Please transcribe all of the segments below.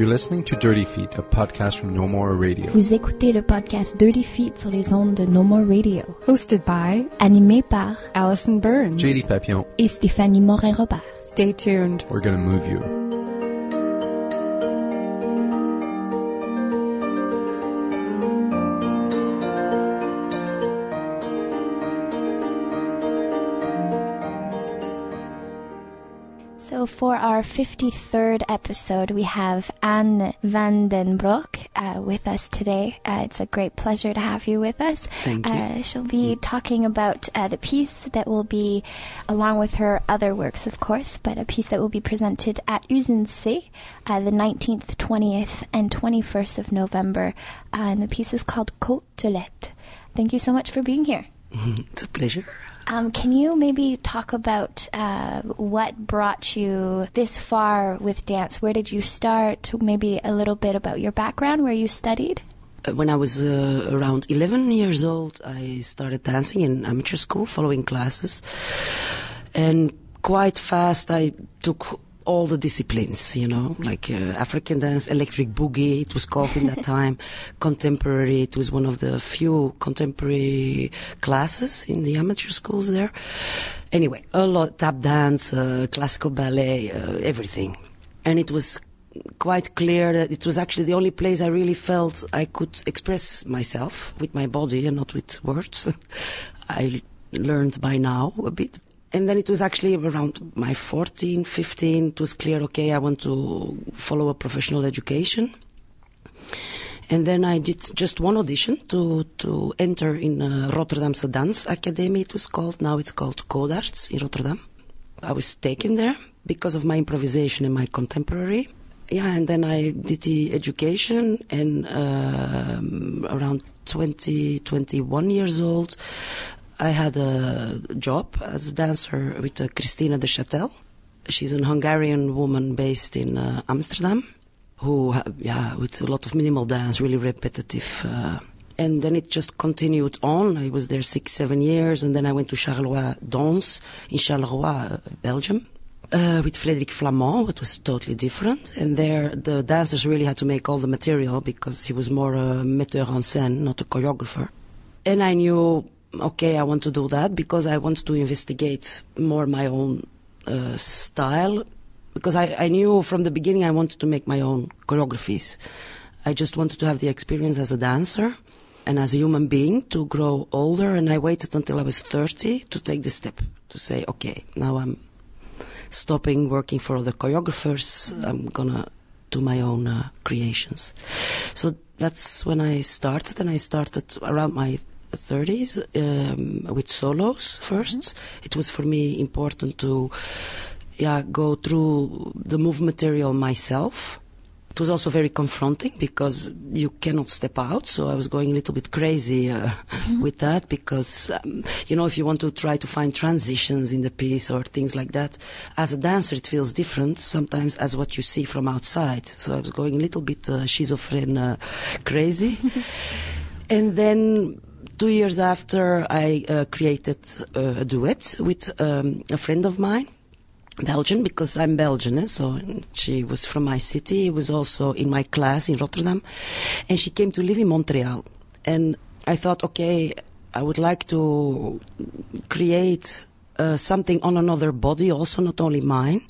You're listening to Dirty Feet, a podcast from No More Radio. Vous écoutez le podcast Dirty Feet sur les ondes de No More Radio, Hosted by animé par Allison Burns. JD Papillon, et Stéphanie Morin-Robert. Stay tuned. we're gonna move you. Our 53rd episode, we have Anne van den Broek uh, with us today. Uh, it's a great pleasure to have you with us. Thank you. Uh, she'll be talking about uh, the piece that will be, along with her other works, of course, but a piece that will be presented at Usine C uh, the 19th, 20th, and 21st of November. Uh, and the piece is called Côte de Lette. Thank you so much for being here. It's a pleasure. Um, can you maybe talk about uh, what brought you this far with dance? Where did you start? Maybe a little bit about your background, where you studied. Uh, When I was uh, around 11 years old, I started dancing in amateur school, following classes. And quite fast, I took all the disciplines, you know, like uh, African dance, electric boogie, it was called in that time, contemporary, it was one of the few contemporary classes in the amateur schools there. Anyway, a lot, of tap dance, uh, classical ballet, uh, everything. And it was quite clear that it was actually the only place I really felt I could express myself with my body and not with words. I learned by now a bit. And then it was actually around my 14, 15, it was clear, okay, I want to follow a professional education. And then I did just one audition to, to enter in uh, Rotterdamse Dance Academy, it was called. Now it's called Codarts in Rotterdam. I was taken there because of my improvisation and my contemporary. Yeah, and then I did the education, and um, around 20, 21 years old, I had a job as a dancer with uh, Krisztina de Châtel. She's an Hungarian woman based in uh, Amsterdam, who, yeah, with a lot of minimal dance, really repetitive. Uh, and then it just continued on. I was there six, seven years, and then I went to Charleroi Dance in Charleroi, uh, Belgium uh, with Frédéric Flamand, it was totally different. And there, the dancers really had to make all the material because he was more a metteur en scène, not a choreographer. And I knew, okay, I want to do that because I want to investigate more my own uh, style. Because I, I knew from the beginning I wanted to make my own choreographies. I just wanted to have the experience as a dancer and as a human being to grow older. And I waited until I was 30 to take the step to say, okay, now I'm stopping working for other choreographers. I'm gonna do my own uh, creations. So that's when I started, and I started around my 30s um, with solos 1st It was for me important to, yeah, go through the move material myself. It was also very confronting because you cannot step out. So I was going a little bit crazy uh, with that because, um, you know, if you want to try to find transitions in the piece or things like that, as a dancer, it feels different sometimes as what you see from outside. So I was going a little bit uh, schizophrenic, uh, crazy. and then two years after, I uh, created uh, a duet with um, a friend of mine. Belgian because I'm Belgian, eh? so she was from my city. It was also in my class in Rotterdam, and she came to live in Montreal. And I thought, okay, I would like to create uh, something on another body, also not only mine,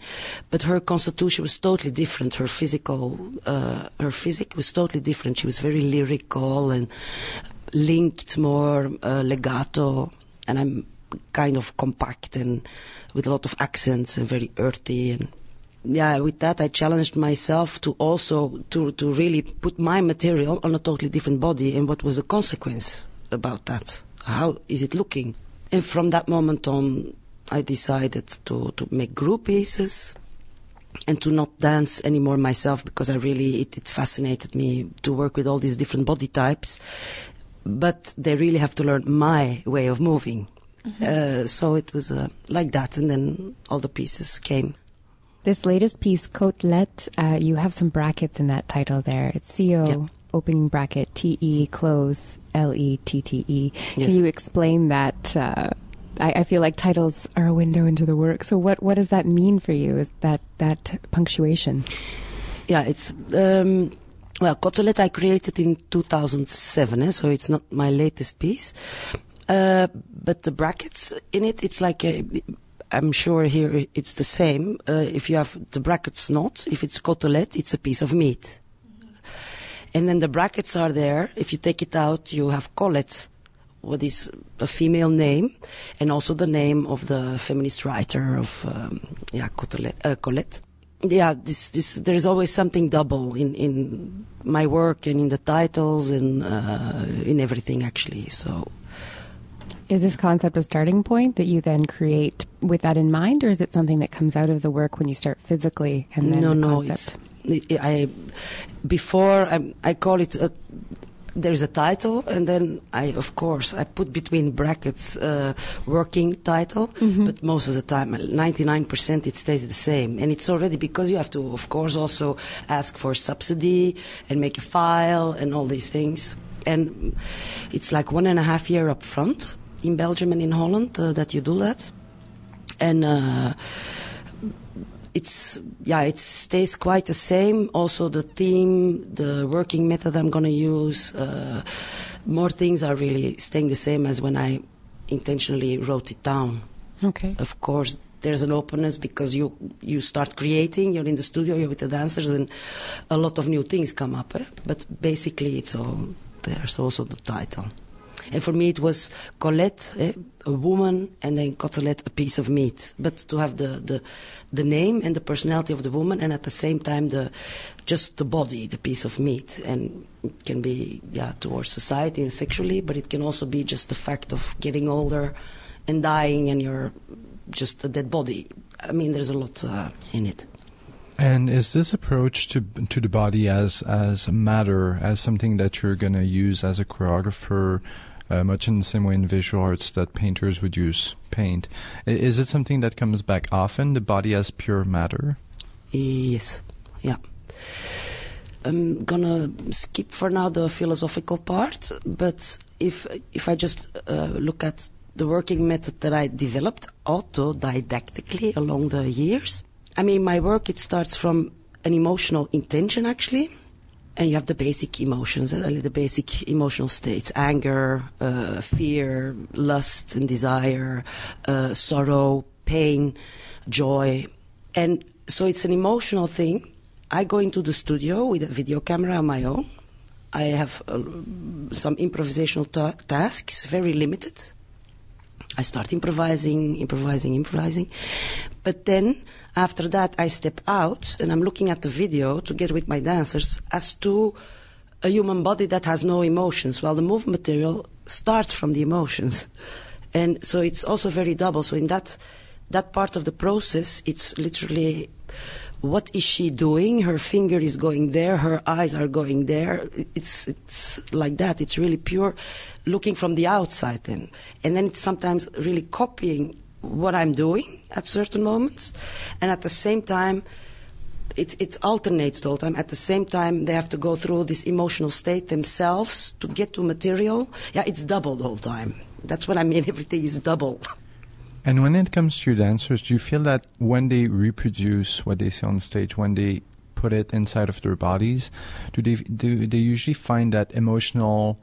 but her constitution was totally different. Her physical, uh, her physique was totally different. She was very lyrical and linked more uh, legato, and I'm kind of compact and with a lot of accents and very earthy and yeah with that i challenged myself to also to to really put my material on a totally different body and what was the consequence about that? How is it looking? And from that moment on i decided to to make group pieces and to not dance anymore myself because i really it, it fascinated me to work with all these different body types but they really have to learn my way of moving uh, so it was uh, like that, and then all the pieces came. This latest piece, Côtelette, uh, you have some brackets in that title there. It's C-O, Yep. opening bracket, T-E, close, L-E-T-T-E. Can Yes. you explain that? Uh, I, I feel like titles are a window into the work. So what, what does that mean for you, is that, that punctuation? Yeah, it's um, well, Côtelette I created in 2007, eh, so it's not my latest piece. Uh, but the brackets in it, it's like a, I'm sure here it's the same. Uh, if you have the brackets not, if it's Côtelette, it's a piece of meat. And then the brackets are there. If you take it out, you have Colette, what is a female name, and also the name of the feminist writer of um, yeah Côtelette, uh, Colette. Yeah, this this there is always something double in in my work and in the titles and uh, in everything actually. So Is this concept a starting point that you then create with that in mind, or is it something that comes out of the work when you start physically and then no, the no, concept? it's I before I, I call it a, there's a title and then I of course I put between brackets uh, working title, but most of the time 99% it stays the same. And it's already because you have to of course also ask for subsidy and make a file and all these things. And it's like one and a half year up front in Belgium and in Holland uh, that you do that. And. Uh, it's yeah it stays quite the same also the theme the working method i'm going to use uh, more things are really staying the same as when i intentionally wrote it down Okay. of course there's an openness because you you start creating you're in the studio you're with the dancers and a lot of new things come up eh? but basically it's all there's also the title and for me it was Colette, eh, a woman, and then Côtelette, a piece of meat. But to have the, the the name and the personality of the woman, and at the same time the just the body, the piece of meat, and it can be yeah towards society and sexually, but it can also be just the fact of getting older and dying, and you're just a dead body. I mean, there's a lot uh, in it. And is this approach to to the body as as matter, as something that you're going to use as a choreographer, uh, much in the same way in visual arts that painters would use paint? Is it something that comes back often? The body as pure matter. Yes, yeah. I'm gonna skip for now the philosophical part, but if if I just uh, look at the working method that I developed autodidactically along the years, I mean, my work it starts from an emotional intention actually, and you have the basic emotions, uh, the basic emotional states: anger, uh, fear, lust, and desire, uh, sorrow, pain, joy, and so it's an emotional thing. I go into the studio with a video camera on my own. I have uh, some improvisational ta- tasks, very limited. I start improvising, improvising, improvising. But then, after that, I step out and I'm looking at the video together with my dancers as to a human body that has no emotions, while the move material starts from the emotions. And so it's also very double. So in that, that part of the process, it's literally what is she doing? Her finger is going there, her eyes are going there. It's it's like that. It's really pure looking from the outside then. And then it's sometimes really copying what I'm doing at certain moments and at the same time it, it alternates the whole time. At the same time, they have to go through this emotional state themselves to get to material. Yeah, it's double the whole time. That's what I mean. Everything is double. And when it comes to dancers, do you feel that when they reproduce what they see on stage, when they put it inside of their bodies, do they do they usually find that emotional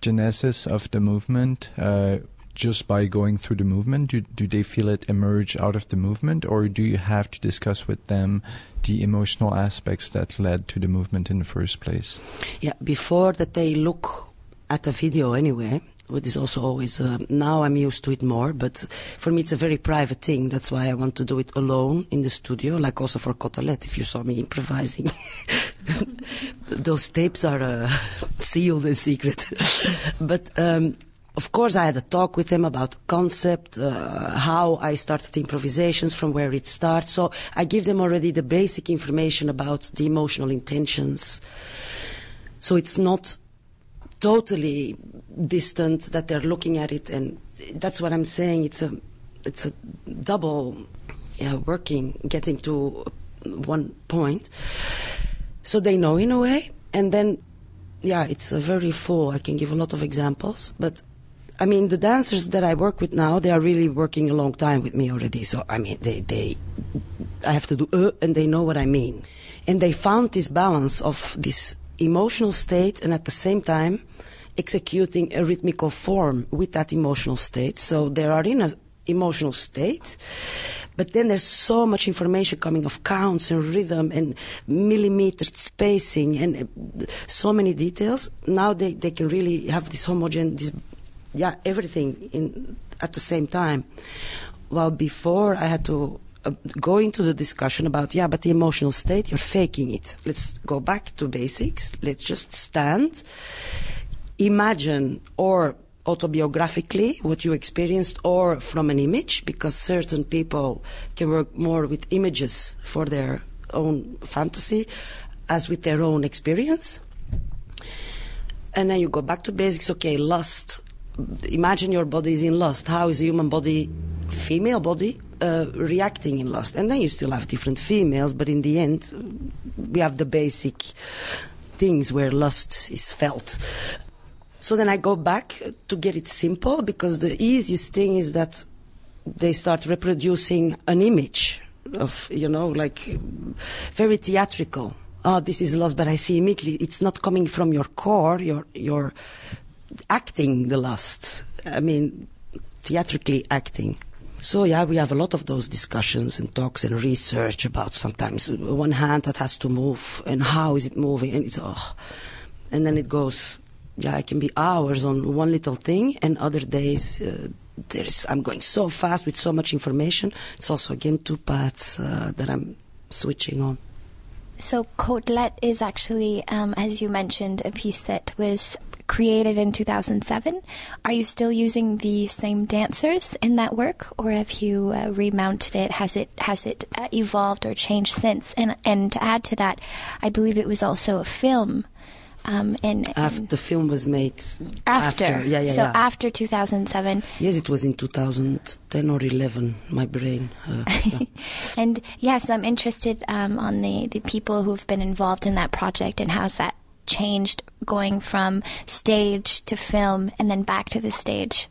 genesis of the movement uh, just by going through the movement? Do do they feel it emerge out of the movement, or do you have to discuss with them the emotional aspects that led to the movement in the first place? Yeah, before that they look at the video anyway. What is also always uh, now I'm used to it more, but for me it's a very private thing. That's why I want to do it alone in the studio, like also for Côtelette. If you saw me improvising, those tapes are uh, sealed and secret. but um, of course, I had a talk with them about the concept, uh, how I started improvisations, from where it starts. So I give them already the basic information about the emotional intentions. So it's not totally distant that they're looking at it, and that's what I'm saying. It's a it's a double yeah, working, getting to one point. So they know in a way, and then yeah, it's a very full. I can give a lot of examples, but I mean the dancers that I work with now, they are really working a long time with me already. So I mean they they I have to do uh, and they know what I mean. And they found this balance of this emotional state and at the same time executing a rhythmical form with that emotional state. So they are in an emotional state, but then there's so much information coming of counts and rhythm and millimetered spacing and uh, so many details. Now they, they can really have this homogeneous, this, yeah, everything in at the same time. While before I had to uh, go into the discussion about, yeah, but the emotional state, you're faking it. Let's go back to basics. Let's just stand, imagine or autobiographically what you experienced or from an image because certain people can work more with images for their own fantasy as with their own experience. And then you go back to basics. Okay, lust. Imagine your body is in lust. How is a human body, female body, uh, reacting in lust? And then you still have different females, but in the end, we have the basic things where lust is felt. So then I go back to get it simple because the easiest thing is that they start reproducing an image of, you know, like very theatrical. Oh, this is lust, but I see immediately it's not coming from your core. You're, you're acting the last. I mean, theatrically acting. So yeah, we have a lot of those discussions and talks and research about sometimes one hand that has to move and how is it moving and it's oh, and then it goes yeah, it can be hours on one little thing, and other days uh, there's I'm going so fast with so much information. It's also again two paths uh, that I'm switching on. So Côtelette is actually, um, as you mentioned, a piece that was created in 2007. Are you still using the same dancers in that work, or have you uh, remounted it? Has it has it uh, evolved or changed since? And and to add to that, I believe it was also a film um, and, and after the film was made after, after. yeah, yeah, so yeah. after 2007 yes it was in 2010 or 11 my brain uh, yeah. and yes i'm interested um, on the, the people who've been involved in that project and how's that changed going from stage to film and then back to the stage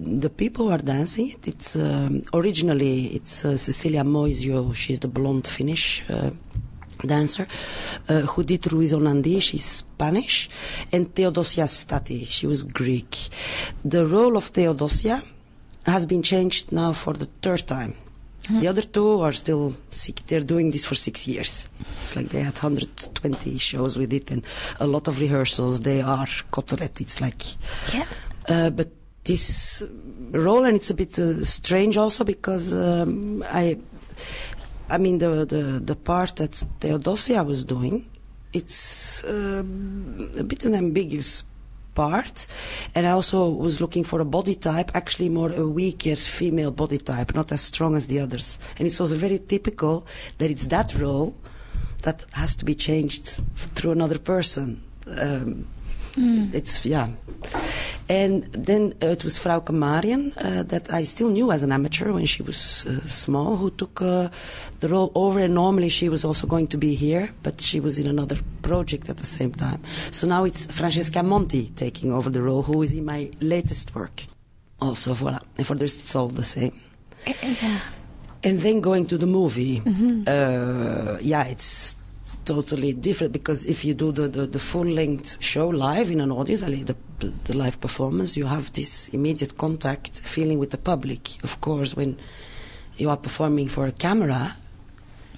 the people who are dancing it, it's um, originally it's uh, Cecilia Moisio. She's the blonde Finnish uh, dancer, uh, Judith Ruiz Onandi, she's Spanish, and Theodosia Stati, she was Greek. The role of Theodosia has been changed now for the third time. The other two are still sick. They're doing this for six years. It's like they had 120 shows with it and a lot of rehearsals. They are Côtelette. It's like, yeah. Uh, but this role, and it's a bit uh, strange also because um, I I mean, the, the, the part that Theodosia was doing, it's um, a bit an ambiguous part. And I also was looking for a body type, actually more a weaker female body type, not as strong as the others. And it was very typical that it's that role that has to be changed through another person. Um, mm. It's, yeah. And then uh, it was Frauke Marian uh, that I still knew as an amateur when she was uh, small, who took uh, the role over. And normally she was also going to be here, but she was in another project at the same time. So now it's Francesca Monti taking over the role, who is in my latest work. Also, voila. And for this, it's all the same. Yeah. And then going to the movie, mm-hmm. yeah, it's totally different because if you do the, the, the full length show live in an audience, the, the live performance, you have this immediate contact feeling with the public. Of course, when you are performing for a camera,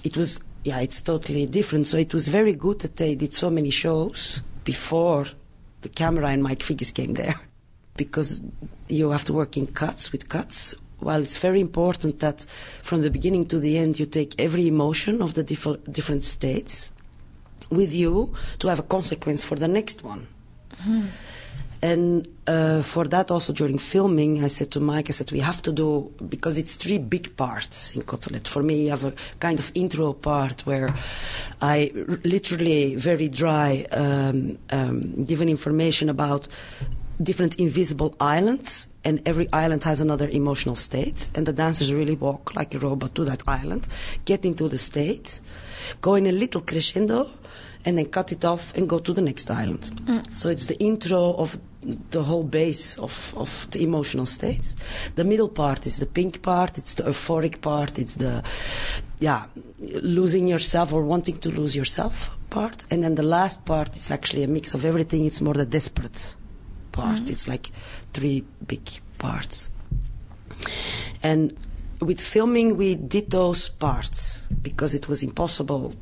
it was, yeah, it's totally different. So it was very good that they did so many shows before the camera and Mike Figgis came there because you have to work in cuts with cuts while it's very important that from the beginning to the end you take every emotion of the diff- different states with you to have a consequence for the next one. Mm. And uh, for that, also during filming, I said to Mike, I said, we have to do, because it's three big parts in Côtelette. For me, you have a kind of intro part where I r- literally, very dry, um, um, given information about different invisible islands, and every island has another emotional state, and the dancers really walk like a robot to that island, get into the state, go in a little crescendo, and then cut it off and go to the next island. Mm. So it's the intro of the whole base of, of the emotional states. The middle part is the pink part, it's the euphoric part, it's the, yeah, losing yourself or wanting to lose yourself part. And then the last part is actually a mix of everything, it's more the desperate part. Mm-hmm. It's like three big parts. And with filming, we did those parts because it was impossible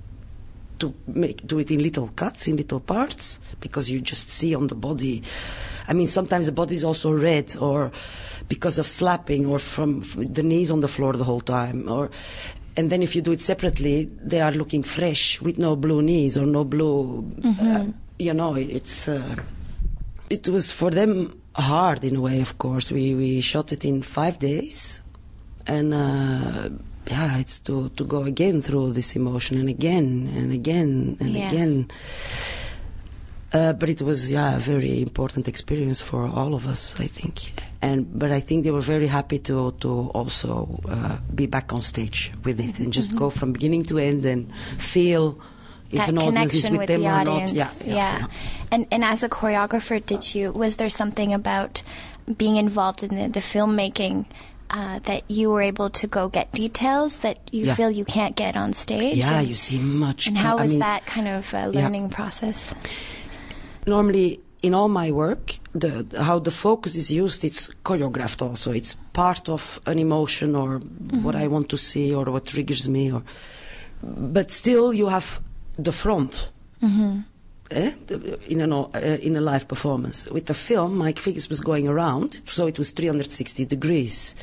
to make do it in little cuts, in little parts, because you just see on the body. I mean, sometimes the body is also red, or because of slapping, or from, from the knees on the floor the whole time, or and then if you do it separately, they are looking fresh with no blue knees or no blue. Mm-hmm. Uh, you know, it's uh, it was for them hard in a way. Of course, we we shot it in five days, and. Uh, yeah, it's to, to go again through all this emotion and again and again and yeah. again. Uh, but it was yeah a very important experience for all of us, I think. And but I think they were very happy to to also uh, be back on stage with it and just mm-hmm. go from beginning to end and feel if that an audience is with, with them the or audience. not. Yeah, yeah, yeah, yeah. And and as a choreographer, did you was there something about being involved in the, the filmmaking uh, that you were able to go get details that you Yeah. feel you can't get on stage? Yeah, and, you see much. More. And how I was mean, that kind of uh, learning process? normally in all my work, the, how the focus is used, it's choreographed also. It's part of an emotion or what I want to see or what triggers me. Or, but still, you have the front. Eh? In, an, uh, in a live performance. With the film, Mike Figgis was going around, so it was 360 degrees.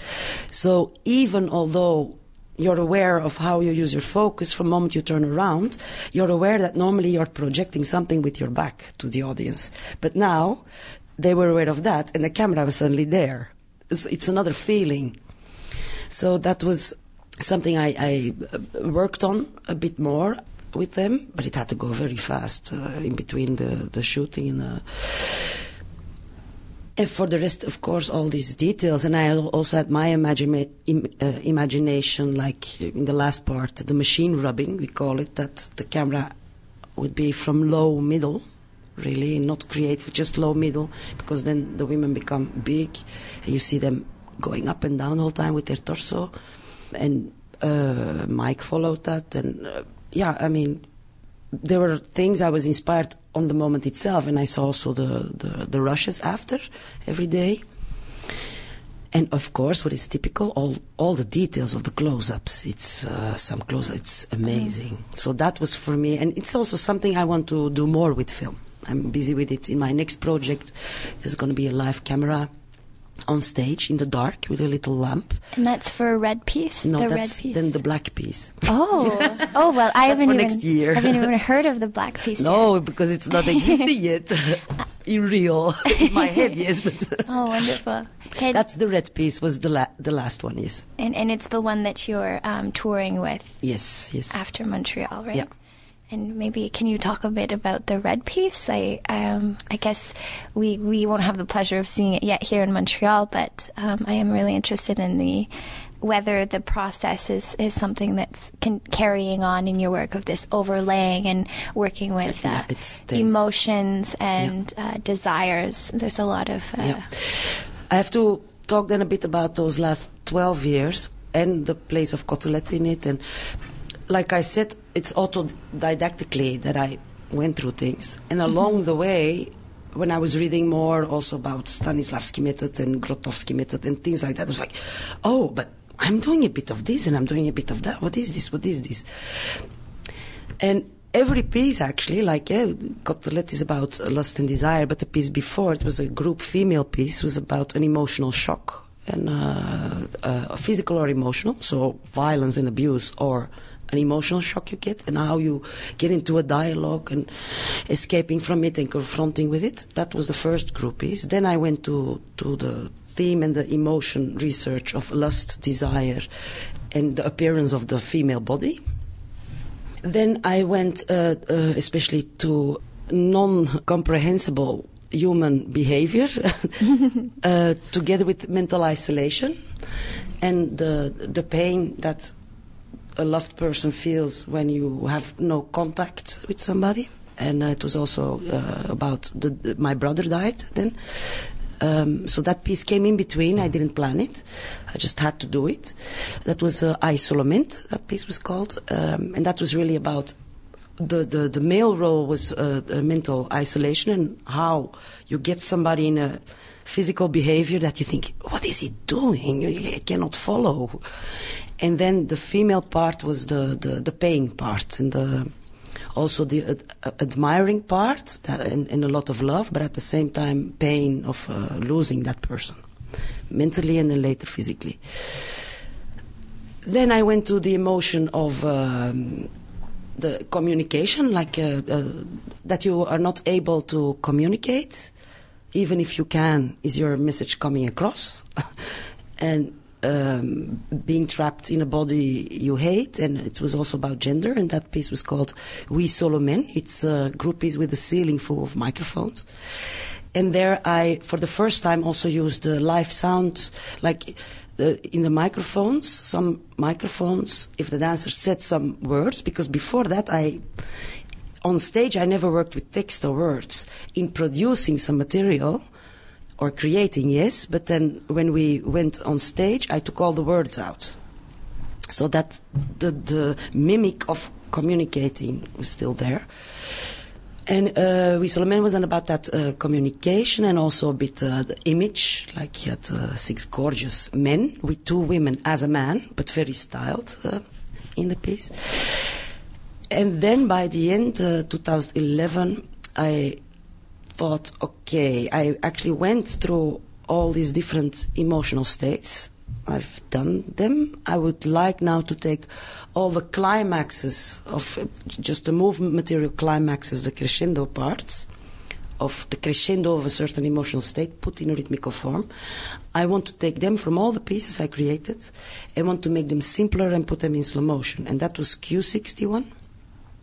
So even although you're aware of how you use your focus from the moment you turn around, you're aware that normally you're projecting something with your back to the audience. But now they were aware of that, and the camera was suddenly there. It's, it's another feeling. So that was something I, I uh, worked on a bit more with them, but it had to go very fast uh, in between the, the shooting and the. And for the rest, of course, all these details. And I also had my imagine, im, uh, imagination, like in the last part, the machine rubbing, we call it, that the camera would be from low middle, really, not creative, just low middle, because then the women become big, and you see them going up and down all the time with their torso. And uh, Mike followed that, and uh, yeah, I mean, there were things I was inspired on the moment itself, and I saw also the, the, the rushes after every day. And of course, what is typical, all all the details of the close-ups. It's uh, some close. It's amazing. So that was for me, and it's also something I want to do more with film. I'm busy with it. In my next project, there's going to be a live camera on stage in the dark with a little lamp. And that's for a red piece. No, the red that's piece. then the black piece. Oh, oh well, I haven't even next year. haven't even heard of the black piece. No, because it's not existing yet in real. in my head, yes, but. Oh, wonderful. Okay, that's the red piece. Was the la- the last one? Yes, and and it's the one that you're um, touring with yes, yes. after Montreal, right? Yeah. And maybe can you talk a bit about the red piece? I um, I guess we we won't have the pleasure of seeing it yet here in Montreal, but um, I am really interested in the whether the process is, is something that's can, carrying on in your work of this overlaying and working with uh, Yeah, emotions and uh, desires. There's a lot of uh, Yeah. I have to talk then a bit about those last 12 years and the place of Côtelette in it. And like I said, it's autodidactically that I went through things. And along the way, when I was reading more also about Stanislavski method and Grotowski method and things like that, I was like, oh, but I'm doing a bit of this and I'm doing a bit of that. What is this? What is this? And every piece actually, like yeah, Côtelette is about lust and desire, but the piece before it was a group female piece was about an emotional shock and uh, uh, physical or emotional, so violence and abuse or an emotional shock you get and how you get into a dialogue and escaping from it and confronting with it. That was the first group piece. Then I went to, to the theme and the emotion research of lust, desire, and the appearance of the female body. Then I went uh, uh, especially to non-comprehensible human behavior uh, together with mental isolation and the, the pain that a loved person feels when you have no contact with somebody. and uh, it was also uh, about the, the, my brother died then. Um, so that piece came in between. I didn't plan it. I just had to do it. That was uh, Isolament, that piece was called. Um, and that was really about the, the, the male role was uh, mental isolation and how you get somebody in a physical behavior that you think, what is he doing? You cannot follow. And then the female part was the, the, the paying part and the, also the uh, admiring part and, and, a lot of love, but at the same time, pain of uh, losing that person, mentally and then later physically. Then I went to the emotion of um, the communication, like uh, uh that you are not able to communicate, even if you can. Is your message coming across? and um, being trapped in a body you hate, and it was also about gender. And that piece was called "We Solo Men." It's a group piece with a ceiling full of microphones. And there, I, for the first time, also used the live sound, like the, in the microphones. Some microphones, if the dancer said some words, because before that, I, on stage, I never worked with text or words. In producing some material, or creating, yes, but then when we went on stage, I took all the words out. So that the, the mimic of communicating was still there. And uh, We Solo Men was then about that uh, communication and also a bit uh, the image, like he had uh, six gorgeous men with two women as a man, but very styled uh, in the piece. And then by the end, uh, 2011, I thought, okay, I actually went through all these different emotional states. I've done them. I would like now to take all the climaxes of just the movement material climaxes, the crescendo parts of the crescendo of a certain emotional state put in a rhythmical form. I want to take them from all the pieces I created and want to make them simpler and put them in slow motion. And that was Q61,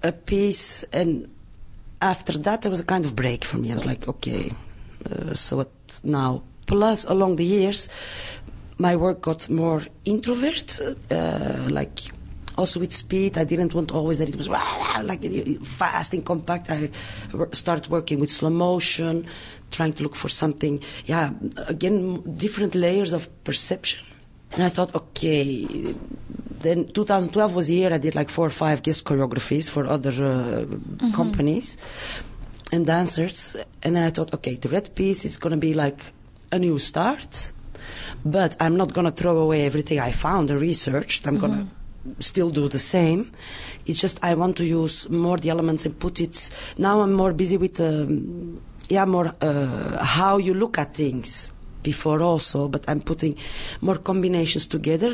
a piece, and after that, there was a kind of break for me. I was like, okay, uh, so what now? Plus, along the years, my work got more introvert, uh, like also with speed. I didn't want always that it was like fast and compact. I started working with slow motion, trying to look for something, yeah, again, different layers of perception. And I thought, okay, then 2012 was the year I did like four or five guest choreographies for other uh, mm-hmm. companies and dancers. And then I thought, okay, the red piece is going to be like a new start, but I'm not going to throw away everything I found and researched. I'm mm-hmm. going to still do the same. It's just I want to use more the elements and put it. Now I'm more busy with, um, yeah, more uh, how you look at things before also, but I'm putting more combinations together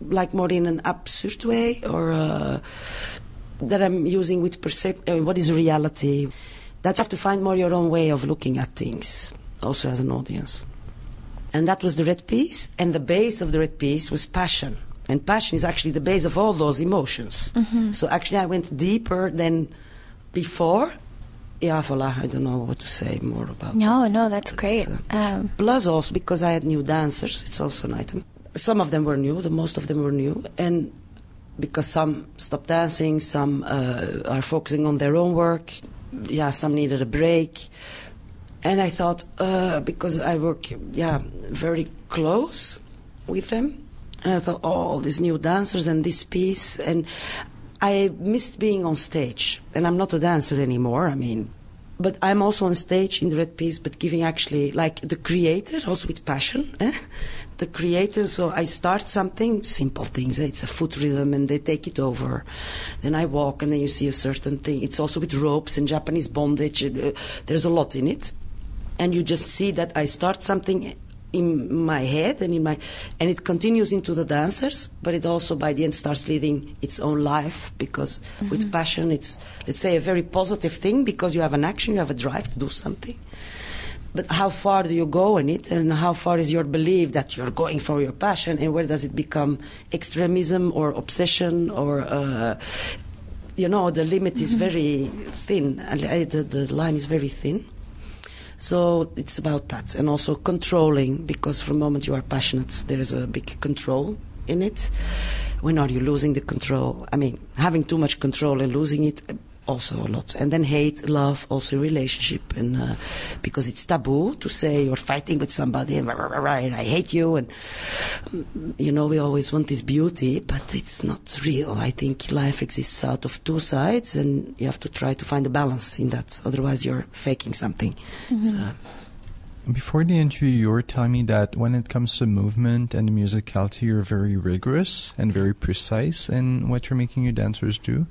like more in an absurd way or uh, that I'm using with percep- uh, what is reality. That you have to find more your own way of looking at things, also as an audience. And that was the red piece, and the base of the red piece was passion. And passion is actually the base of all those emotions. Mm-hmm. So actually, I went deeper than before. Yeah, voila, I don't know what to say more about No, that. no, that's great. Uh, um, plus, also because I had new dancers, it's also an item some of them were new, the most of them were new, and because some stopped dancing, some uh, are focusing on their own work. Yeah, some needed a break, and I thought uh, because I work, yeah, very close with them, and I thought, oh, all these new dancers and this piece, and I missed being on stage, and I'm not a dancer anymore. I mean, but I'm also on stage in the red piece, but giving actually like the creator, also with passion, eh? the creator. So I start something, simple things. It's a foot rhythm, and they take it over. Then I walk, and then you see a certain thing. It's also with ropes and Japanese bondage. Uh, there's a lot in it, and you just see that I start something in my head and in my and it continues into the dancers but it also by the end starts leading its own life because mm-hmm. with passion it's let's say a very positive thing because you have an action you have a drive to do something but how far do you go in it, and how far is your belief that you're going for your passion, and where does it become extremism or obsession or uh, you know the limit mm-hmm. is very thin, the, the line is very thin. So it's about that, and also controlling, because from the moment you are passionate, there is a big control in it. When are you losing the control? I mean, having too much control and losing it, also a lot. And then hate, love, also relationship, and uh, because it's taboo to say you're fighting with somebody and, and I hate you, and mm, you know we always want this beauty, but it's not real. I think life exists out of two sides, and you have to try to find a balance in that. Otherwise, you're faking something. Mm-hmm. So, Before the interview, you were telling me that when it comes to movement and musicality, you're very rigorous and very precise in what you're making your dancers do.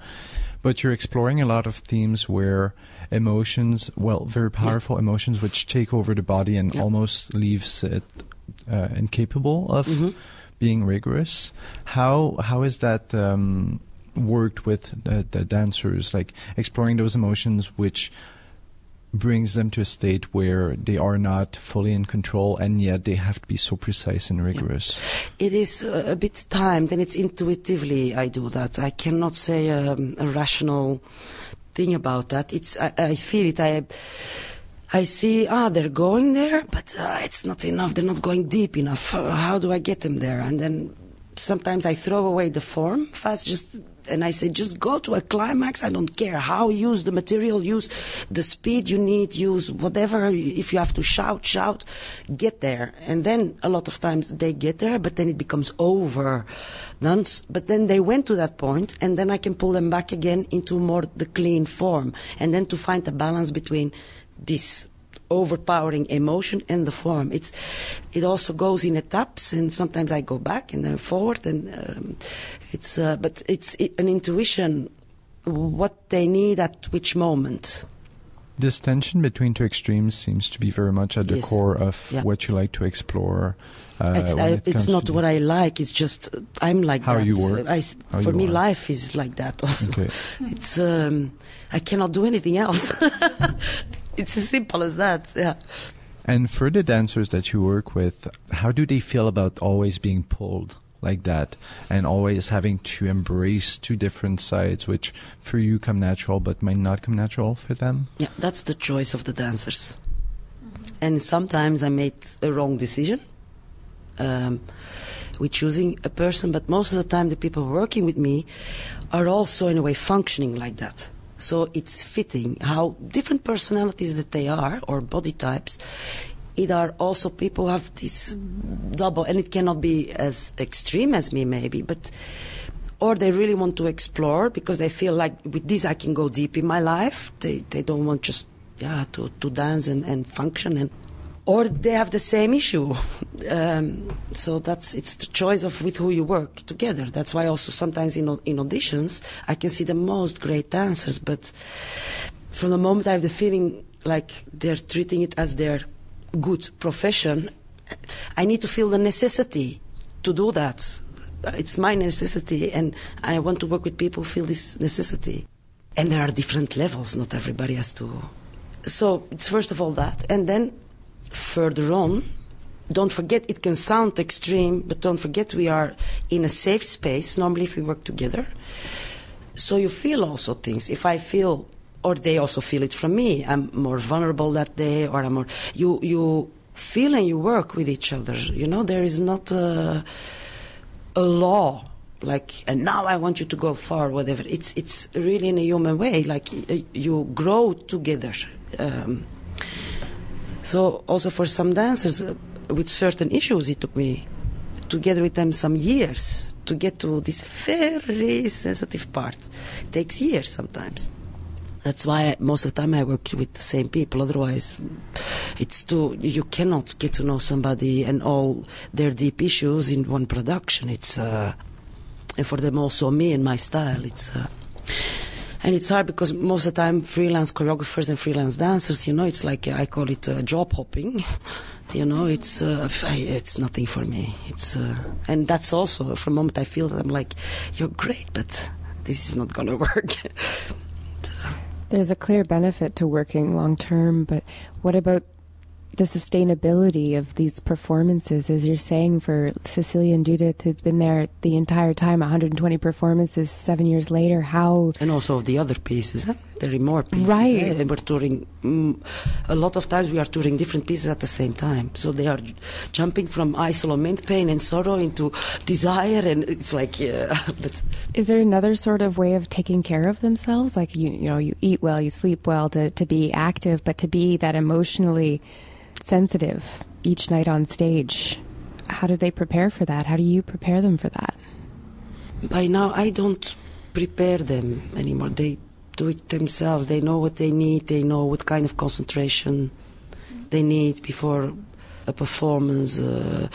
But you're exploring a lot of themes where emotions, well, very powerful emotions, which take over the body and Yeah. almost leaves it uh, incapable of Mhm. being rigorous. How how is that um, worked with the, the dancers? Like exploring those emotions, which brings them to a state where they are not fully in control, and yet they have to be so precise and rigorous. It is uh, a bit timed, and it's intuitively I do that. I cannot say um, a rational thing about that. It's I, I feel it. I I see ah they're going there, but uh, it's not enough. They're not going deep enough. Uh, how do I get them there? And then sometimes I throw away the form fast, just. And I say, just go to a climax. I don't care how. Use the material, use the speed you need, use whatever. If you have to shout, shout. Get there. And then a lot of times they get there, but then it becomes over. But then they went to that point, and then I can pull them back again into more the clean form. And then to find a balance between this overpowering emotion and the form. It's it also goes in etaps, and sometimes I go back and then forward, and um, it's uh, but it's an intuition what they need at which moment. This tension between two extremes seems to be very much at the Yes. core of Yeah. what you like to explore. Uh, it's I, it it's not what I like. It's just I'm like How that. you work, I how for me, life is like that also. Okay. It's um, I cannot do anything else. it's as simple as that. Yeah. And for the dancers that you work with, how do they feel about always being pulled like that and always having to embrace two different sides, which for you come natural but might not come natural for them? Yeah, that's the choice of the dancers. And sometimes I made a wrong decision um, with choosing a person, but most of the time the people working with me are also in a way functioning like that. So it's fitting how different personalities that they are or body types. It are also people have this double, and it cannot be as extreme as me, maybe, but or they really want to explore because they feel like with this I can go deep in my life. They they don't want just yeah to, to dance and, and function and or they have the same issue. Um, so that's it's the choice of with who you work together. That's why also sometimes in in auditions I can see the most great dancers, but from the moment I have the feeling like they're treating it as their good profession, I need to feel the necessity to do that. It's my necessity, and I want to work with people who feel this necessity. And there are different levels, not everybody has to. So it's first of all that, and then further on, don't forget it can sound extreme, but don't forget we are in a safe space, normally if we work together. So you feel also things. If I feel, or they also feel it from me, I'm more vulnerable that day, or I'm more. You you feel and you work with each other. You know, there is not a, a law like, and now I want you to go far, whatever. It's it's really in a human way. Like you grow together. Um, so also for some dancers uh, with certain issues, it took me together with them some years to get to this very sensitive part. It takes years sometimes. That's why most of the time I work with the same people. Otherwise, it's too you cannot get to know somebody and all their deep issues in one production. It's uh, and for them also me and my style. It's uh, and it's hard because most of the time freelance choreographers and freelance dancers, you know, it's like uh, I call it uh, job hopping. you know, it's uh, it's nothing for me. It's uh, and that's also for a moment I feel that I'm like, you're great, but this is not gonna work. There's a clear benefit to working long term, but what about the sustainability of these performances, as you're saying, for Cecilia and Judith, who've been there the entire time, 120 performances, seven years later, how. And also of the other pieces, huh? there are more pieces. Right. eh? And we're touring, mm, a lot of times we are touring different pieces at the same time. So they are j- jumping from isolament, pain, and sorrow into desire, and it's like, yeah, but Is there another sort of way of taking care of themselves? Like you, you know, you eat well, you sleep well to, to be active, but to be that emotionally sensitive each night on stage. How do they prepare for that? How do you prepare them for that? by now I don't prepare them anymore. They do it themselves. They know what they need. They know what kind of concentration they need before a performance. Uh,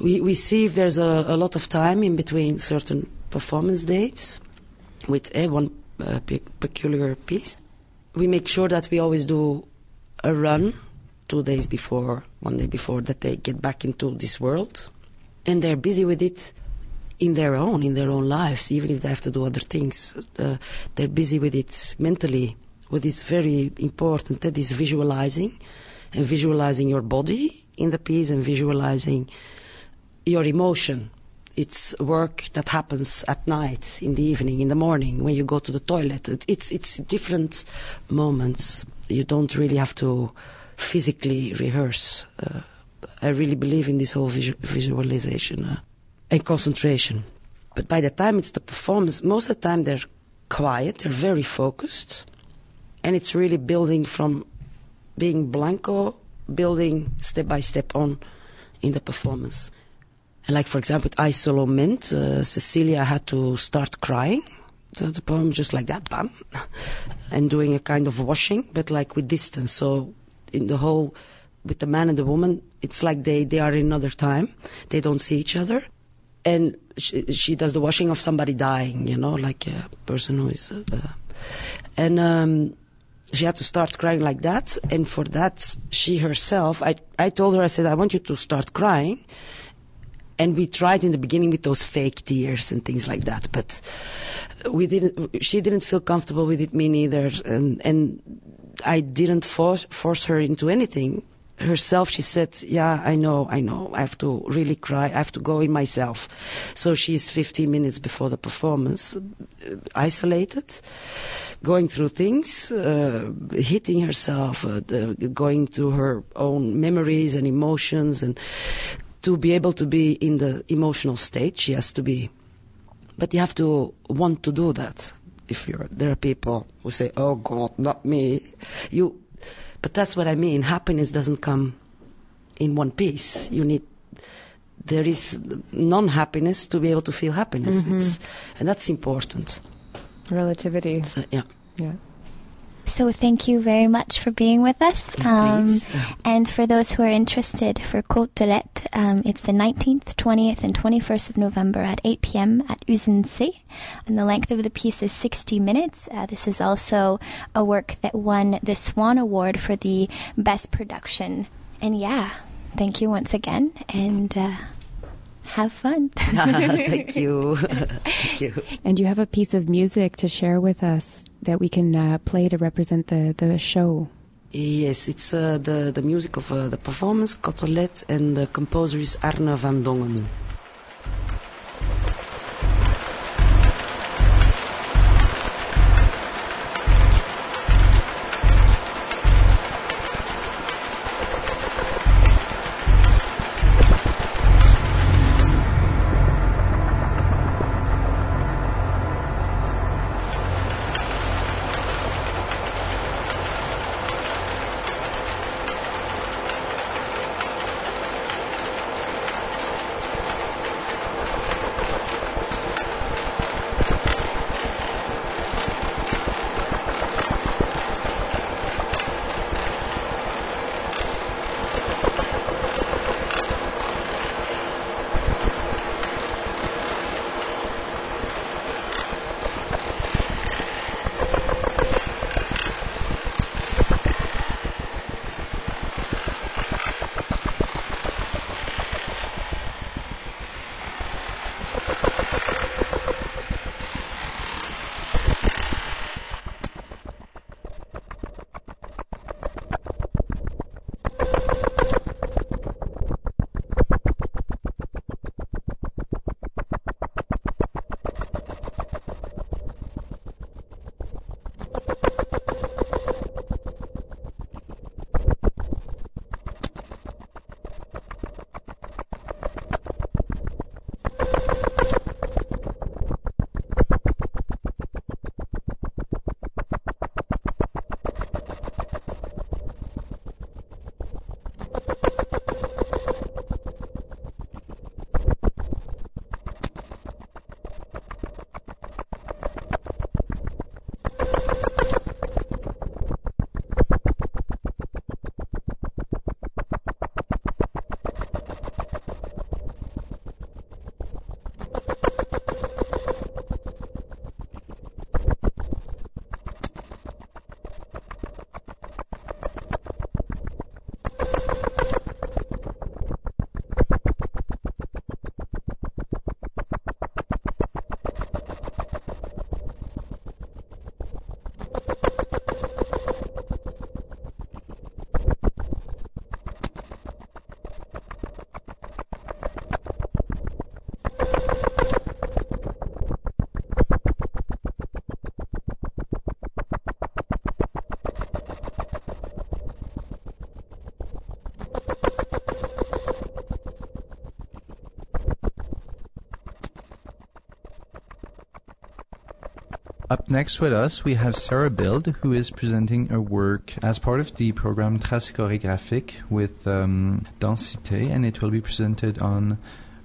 we we see if there's a, a lot of time in between certain performance dates with uh, one uh, pe- peculiar piece. We make sure that we always do a run two days before, one day before that they get back into this world, and they're busy with it in their own in their own lives even if they have to do other things. Uh, they're busy with it mentally what is very important that is visualizing and visualizing your body in the piece and visualizing your emotion. It's work that happens at night in the evening in the morning when you go to the toilet. It's it's different moments. You don't really have to physically rehearse uh, i really believe in this whole visu- visualization uh, and concentration. But by the time it's the performance, most of the time they're quiet, they're very focused, and it's really building from being blanco, building step by step on in the performance. And like for example, with Isolament, uh, Cecilia had to start crying. The, the poem just like that, bam, and doing a kind of washing, but like with distance. So in the whole, with the man and the woman, it's like they they are in another time. They don't see each other and she, she does the washing of somebody dying, you know, like a person who is, uh, and um, she had to start crying like that. And for that, she herself, I, I told her, I said, I want you to start crying. And we tried in the beginning with those fake tears and things like that, but we didn't. She didn't feel comfortable with it, me neither, and and I didn't force force her into anything. Herself she said yeah i know i know. I have to really cry. I have to go in myself. So she's 15 minutes before the performance uh, isolated going through things uh, hitting herself uh, the, going through her own memories and emotions and to be able to be in the emotional state she has to be. But you have to want to do that if you're there are people who say oh god not me you but that's what I mean. Happiness doesn't come in one piece. You need there is non-happiness to be able to feel happiness. Mhm. It's, and that's important. Relativity. So, yeah. Yeah. So thank you very much for being with us. Um, and for those who are interested for Côtelette, um, it's the 19th, 20th, and 21st of November at 8 p.m. at Usine C. And the length of the piece is 60 minutes. Uh, this is also a work that won the Swan Award for the Best Production. And yeah, thank you once again, and uh, have fun. Thank you. Thank you. And you have a piece of music to share with us that we can uh, play to represent the, the show. Yes, it's uh, the, the music of uh, the performance, Côtelette, and the composer is Arne van Dongen. Next with us, we have Sarah Bild, who is presenting her work as part of the program Trace Chorégraphique with um, Danse-Cité, and it will be presented on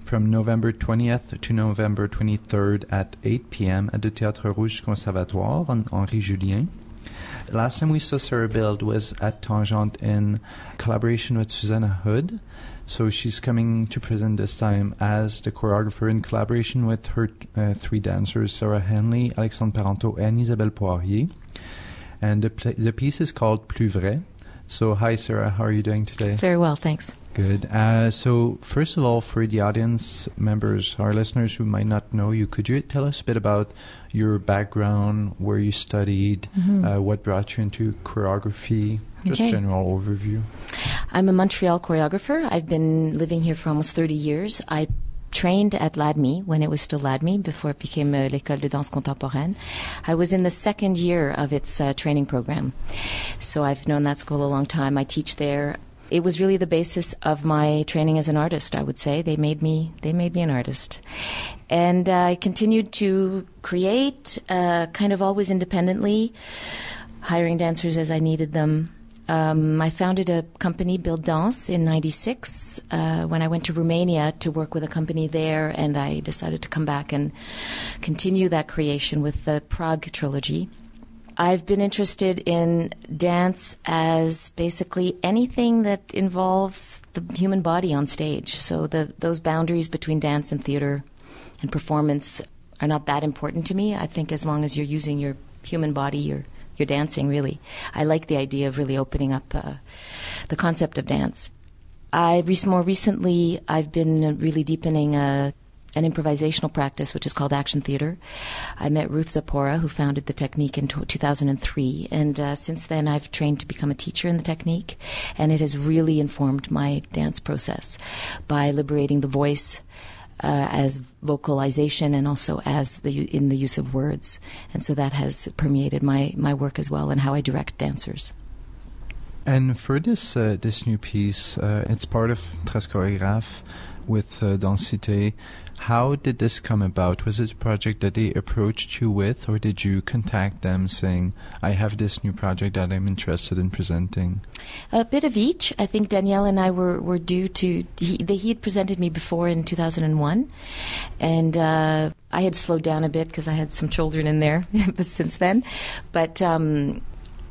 from November 20th to November 23rd at 8 p.m. at the Théâtre Rouge Conservatoire on Henri Julien. Last time we saw Sarah Bild was at Tangente in collaboration with Susanna Hood. So she's coming to present this time as the choreographer in collaboration with her uh, three dancers, Sarah Henley, Alexandre Parenteau, and Isabelle Poirier. And the, pl- the piece is called Plus Vrai. So, hi, Sarah, how are you doing today? Very well, thanks. Good. Uh, so, first of all, for the audience members, our listeners who might not know you, could you tell us a bit about your background, where you studied, Mhm. uh, what brought you into choreography, just Okay. general overview? I'm a Montreal choreographer. I've been living here for almost 30 years. I trained at LADMI when it was still LADMI before it became uh, l'École de Danse Contemporaine. I was in the second year of its uh, training program. So I've known that school a long time. I teach there. It was really the basis of my training as an artist, I would say. They made me they made me an artist. And uh, I continued to create uh, kind of always independently, hiring dancers as I needed them. Um, I founded a company, Bild Dance, in '96 uh, when I went to Romania to work with a company there, and I decided to come back and continue that creation with the Prague trilogy. I've been interested in dance as basically anything that involves the human body on stage. So the those boundaries between dance and theater and performance are not that important to me. I think as long as you're using your human body, you're you're dancing really. I like the idea of really opening up uh, the concept of dance. I more recently I've been really deepening uh, an improvisational practice which is called action theater. I met Ruth Zaporah, who founded the technique in t- 2003, and uh, since then I've trained to become a teacher in the technique, and it has really informed my dance process by liberating the voice uh, as vocalization and also as the in the use of words, and so that has permeated my my work as well and how I direct dancers. And for this uh, this new piece, uh, it's part of Trace Chorégraphe with uh, Danse-Cité. How did this come about? Was it a project that they approached you with, or did you contact them saying, "I have this new project that I'm interested in presenting"? A bit of each. I think Daniel and I were, were due to. He, he had presented me before in 2001, and uh, I had slowed down a bit because I had some children in there since then. But um,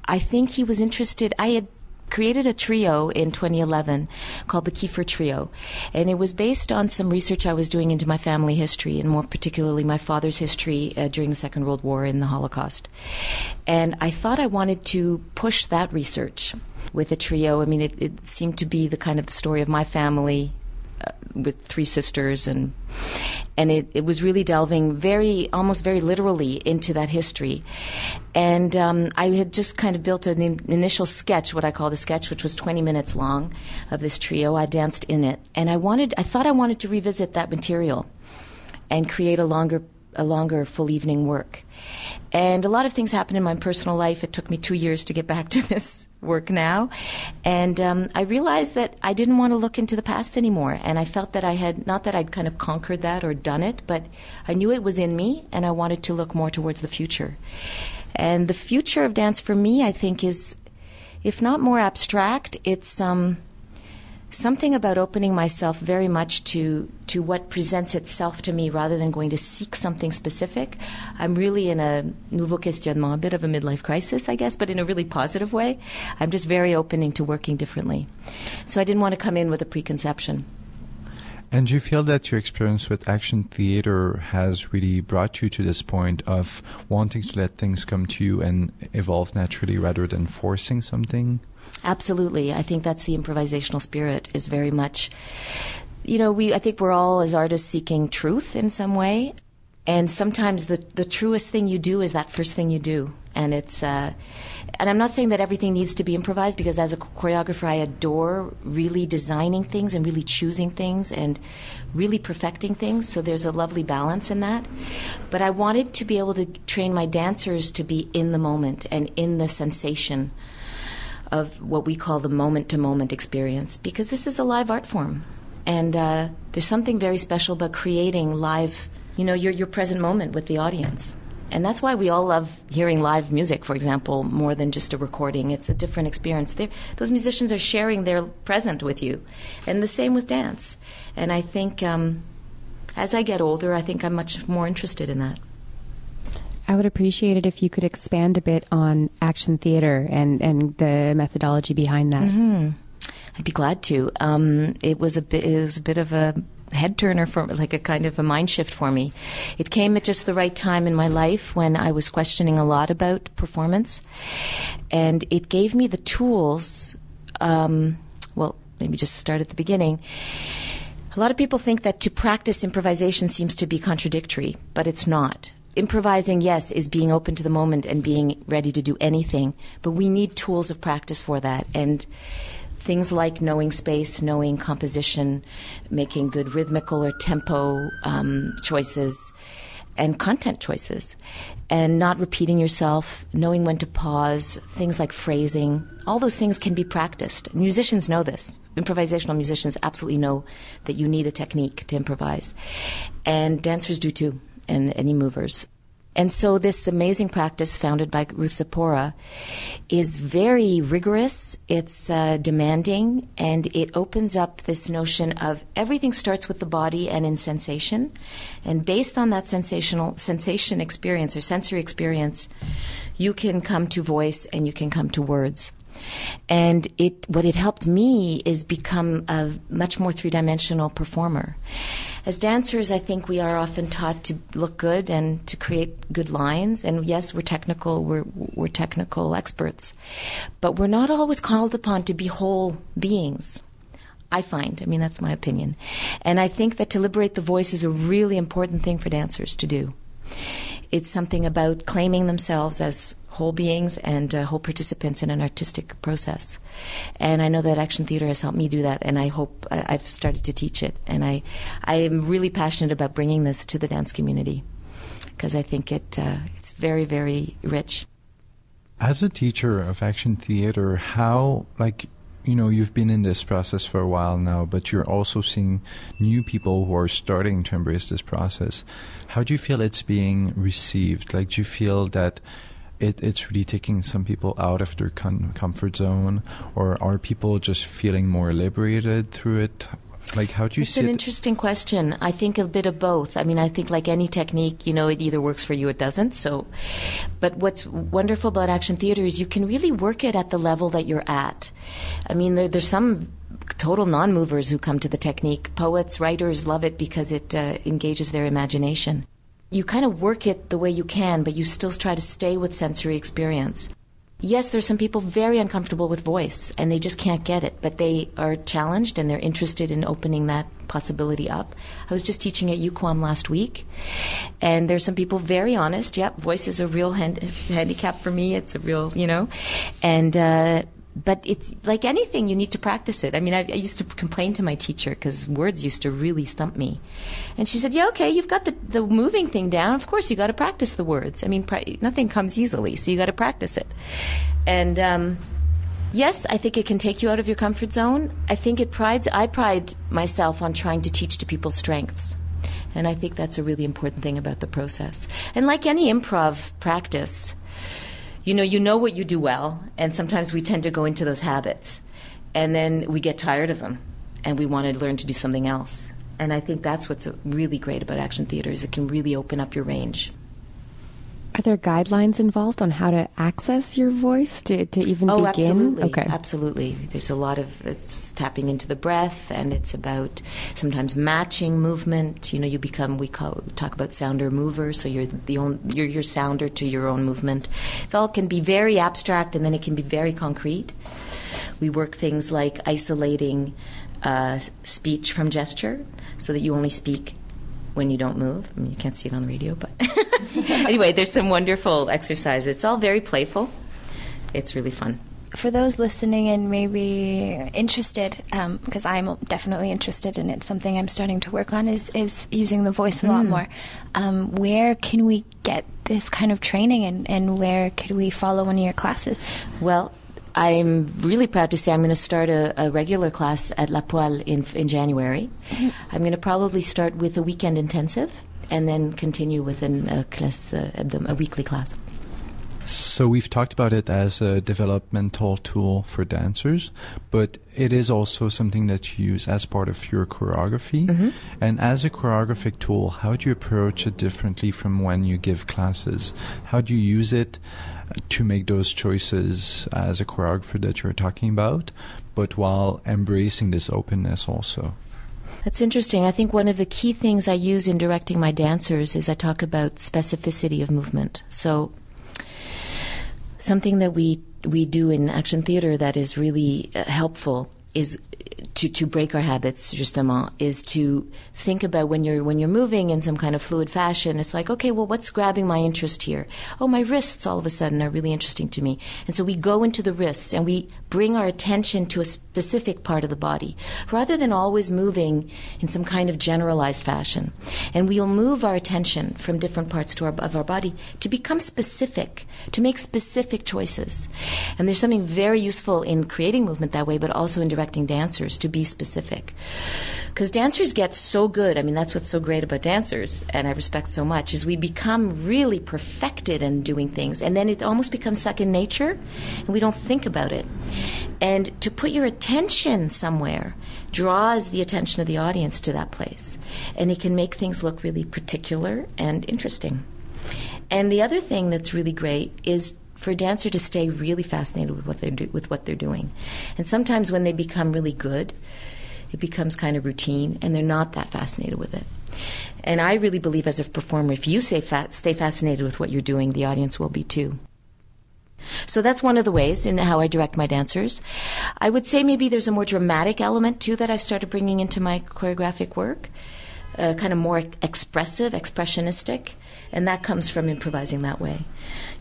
I think he was interested. I had created a trio in 2011 called the Kiefer Trio. And it was based on some research I was doing into my family history, and more particularly my father's history uh, during the Second World War and the Holocaust. And I thought I wanted to push that research with a trio. I mean, it, it seemed to be the kind of story of my family with three sisters and and it, it was really delving very almost very literally into that history. And um, i had just kind of built an in, initial sketch what i call the sketch which was 20 minutes long of this trio. I danced in it. And i wanted i thought i wanted to revisit that material and create a longer a longer full evening work. And a lot of things happened in my personal life. It took me two years to get back to this work now. And um, I realized that I didn't want to look into the past anymore. And I felt that I had, not that I'd kind of conquered that or done it, but I knew it was in me and I wanted to look more towards the future. And the future of dance for me, I think, is, if not more abstract, it's. Um, something about opening myself very much to to what presents itself to me rather than going to seek something specific. I'm really in a nouveau questionnement, a bit of a midlife crisis, I guess, but in a really positive way. I'm just very opening to working differently. So I didn't want to come in with a preconception. And do you feel that your experience with action theater has really brought you to this point of wanting to let things come to you and evolve naturally rather than forcing something? Absolutely. I think that's the improvisational spirit is very much you know, we I think we're all as artists seeking truth in some way. And sometimes the the truest thing you do is that first thing you do. And it's uh and I'm not saying that everything needs to be improvised because as a choreographer I adore really designing things and really choosing things and really perfecting things. So there's a lovely balance in that. But I wanted to be able to train my dancers to be in the moment and in the sensation of what we call the moment to moment experience because this is a live art form. And uh, there's something very special about creating live, you know, your, your present moment with the audience. And that's why we all love hearing live music, for example, more than just a recording. It's a different experience. They're, those musicians are sharing their present with you. And the same with dance. And I think um, as I get older, I think I'm much more interested in that. I would appreciate it if you could expand a bit on action theater and, and the methodology behind that. Mm-hmm. I'd be glad to. Um, it was a bit. It was a bit of a head turner for like a kind of a mind shift for me. It came at just the right time in my life when I was questioning a lot about performance, and it gave me the tools. Um, well, maybe just start at the beginning. A lot of people think that to practice improvisation seems to be contradictory, but it's not. Improvising, yes, is being open to the moment and being ready to do anything, but we need tools of practice for that. And things like knowing space, knowing composition, making good rhythmical or tempo um, choices, and content choices, and not repeating yourself, knowing when to pause, things like phrasing. All those things can be practiced. Musicians know this. Improvisational musicians absolutely know that you need a technique to improvise, and dancers do too, and any movers. And so this amazing practice founded by Ruth Zaporah is very rigorous, it's uh, demanding, and it opens up this notion of everything starts with the body and in sensation. And based on that sensational sensation experience or sensory experience, you can come to voice and you can come to words. And it, what it helped me is become a much more three dimensional performer. As dancers, I think we are often taught to look good and to create good lines. And yes, we're technical, we're, we're technical experts. But we're not always called upon to be whole beings. I find. I mean, that's my opinion. And I think that to liberate the voice is a really important thing for dancers to do. It's something about claiming themselves as whole beings and uh, whole participants in an artistic process. And I know that action theater has helped me do that, and I hope uh, I've started to teach it. And I, I am really passionate about bringing this to the dance community because I think it uh, it's very very rich. As a teacher of action theater, how like you know you've been in this process for a while now but you're also seeing new people who are starting to embrace this process how do you feel it's being received like do you feel that it, it's really taking some people out of their con- comfort zone, or are people just feeling more liberated through it? Like, how do you see it? it's see an it? interesting question. I think a bit of both. I mean, I think like any technique, you know, it either works for you, or it doesn't. So, but what's wonderful about action theater is you can really work it at the level that you're at. I mean, there, there's some total non-movers who come to the technique. Poets, writers love it because it uh, engages their imagination you kind of work it the way you can, but you still try to stay with sensory experience. Yes, there's some people very uncomfortable with voice and they just can't get it, but they are challenged and they're interested in opening that possibility up. I was just teaching at UQAM last week, and there's some people very honest. Yep, voice is a real hand- handicap for me. It's a real, you know, and uh, but it's like anything, you need to practice it. I mean, I, I used to complain to my teacher because words used to really stump me. And she said, Yeah, okay, you've got the, the moving thing down. Of course, you got to practice the words. I mean, pra- nothing comes easily, so you got to practice it. And, um, Yes, I think it can take you out of your comfort zone. I think it prides, I pride myself on trying to teach to people's strengths. And I think that's a really important thing about the process. And like any improv practice, you know, you know what you do well, and sometimes we tend to go into those habits, and then we get tired of them, and we want to learn to do something else. And I think that's what's uh, really great about action theater is it can really open up your range. Are there guidelines involved on how to access your voice to, to even oh, begin? absolutely. Okay. Absolutely. There's a lot of it's tapping into the breath and it's about sometimes matching movement. You know, you become we call talk about sounder mover, so you're the own you're your sounder to your own movement. It all can be very abstract and then it can be very concrete. We work things like isolating uh, speech from gesture so that you only speak when you don't move. I mean, you can't see it on the radio, but anyway, there's some wonderful exercises. It's all very playful. It's really fun. For those listening and maybe interested, because um, I'm definitely interested and it's something I'm starting to work on, is, is using the voice a lot more. Um, where can we get this kind of training and, and where could we follow one of your classes? Well, I'm really proud to say I'm going to start a, a regular class at La Poile in, in January. I'm going to probably start with a weekend intensive and then continue within a class, uh, a weekly class. So we've talked about it as a developmental tool for dancers, but it is also something that you use as part of your choreography. Mm-hmm. And as a choreographic tool, how do you approach it differently from when you give classes? How do you use it to make those choices as a choreographer that you're talking about, but while embracing this openness also? That's interesting. I think one of the key things I use in directing my dancers is I talk about specificity of movement. So something that we we do in action theater that is really uh, helpful is to, to break our habits justement is to think about when you're when you're moving in some kind of fluid fashion it's like okay well what's grabbing my interest here? Oh my wrists all of a sudden are really interesting to me. And so we go into the wrists and we bring our attention to a specific part of the body rather than always moving in some kind of generalized fashion and we'll move our attention from different parts our, of our body to become specific to make specific choices and there's something very useful in creating movement that way but also in directing dancers to be specific. Because dancers get so good. I mean, that's what's so great about dancers, and I respect so much, is we become really perfected in doing things, and then it almost becomes second nature, and we don't think about it. And to put your attention somewhere draws the attention of the audience to that place, and it can make things look really particular and interesting. And the other thing that's really great is for a dancer to stay really fascinated with what they're do- with what they're doing. And sometimes when they become really good, it becomes kind of routine, and they're not that fascinated with it. And I really believe, as a performer, if you stay, fa- stay fascinated with what you're doing, the audience will be too. So that's one of the ways in how I direct my dancers. I would say maybe there's a more dramatic element too that I've started bringing into my choreographic work, uh, kind of more expressive, expressionistic, and that comes from improvising that way.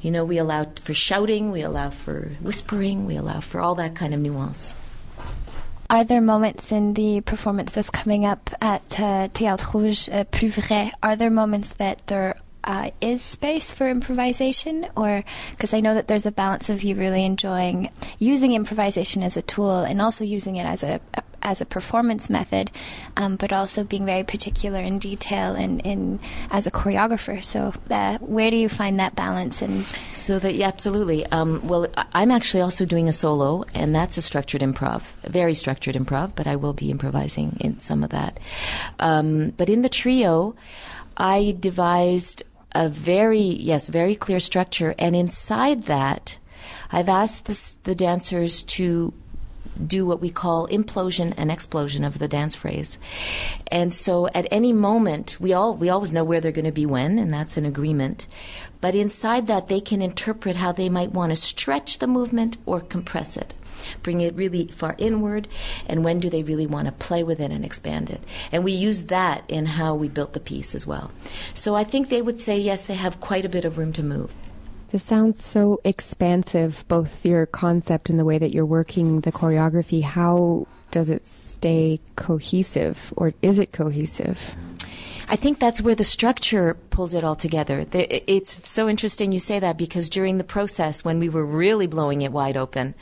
You know, we allow for shouting, we allow for whispering, we allow for all that kind of nuance. Are there moments in the performance that's coming up at uh, Théâtre Rouge, uh, Plus Vrai, are there moments that there uh, is space for improvisation or because I know that there's a balance of you really enjoying using improvisation as a tool and also using it as a, a as a performance method, um, but also being very particular in detail and in as a choreographer. So, uh, where do you find that balance? And so that yeah, absolutely. Um, well, I'm actually also doing a solo, and that's a structured improv, very structured improv. But I will be improvising in some of that. Um, but in the trio, I devised a very yes, very clear structure, and inside that. I've asked the, the dancers to do what we call implosion and explosion of the dance phrase. And so at any moment, we all we always know where they're going to be when, and that's an agreement. But inside that, they can interpret how they might want to stretch the movement or compress it. Bring it really far inward, and when do they really want to play with it and expand it? And we use that in how we built the piece as well. So I think they would say, yes, they have quite a bit of room to move. This sounds so expansive, both your concept and the way that you're working the choreography. How does it stay cohesive, or is it cohesive? I think that's where the structure pulls it all together. It's so interesting you say that because during the process, when we were really blowing it wide open,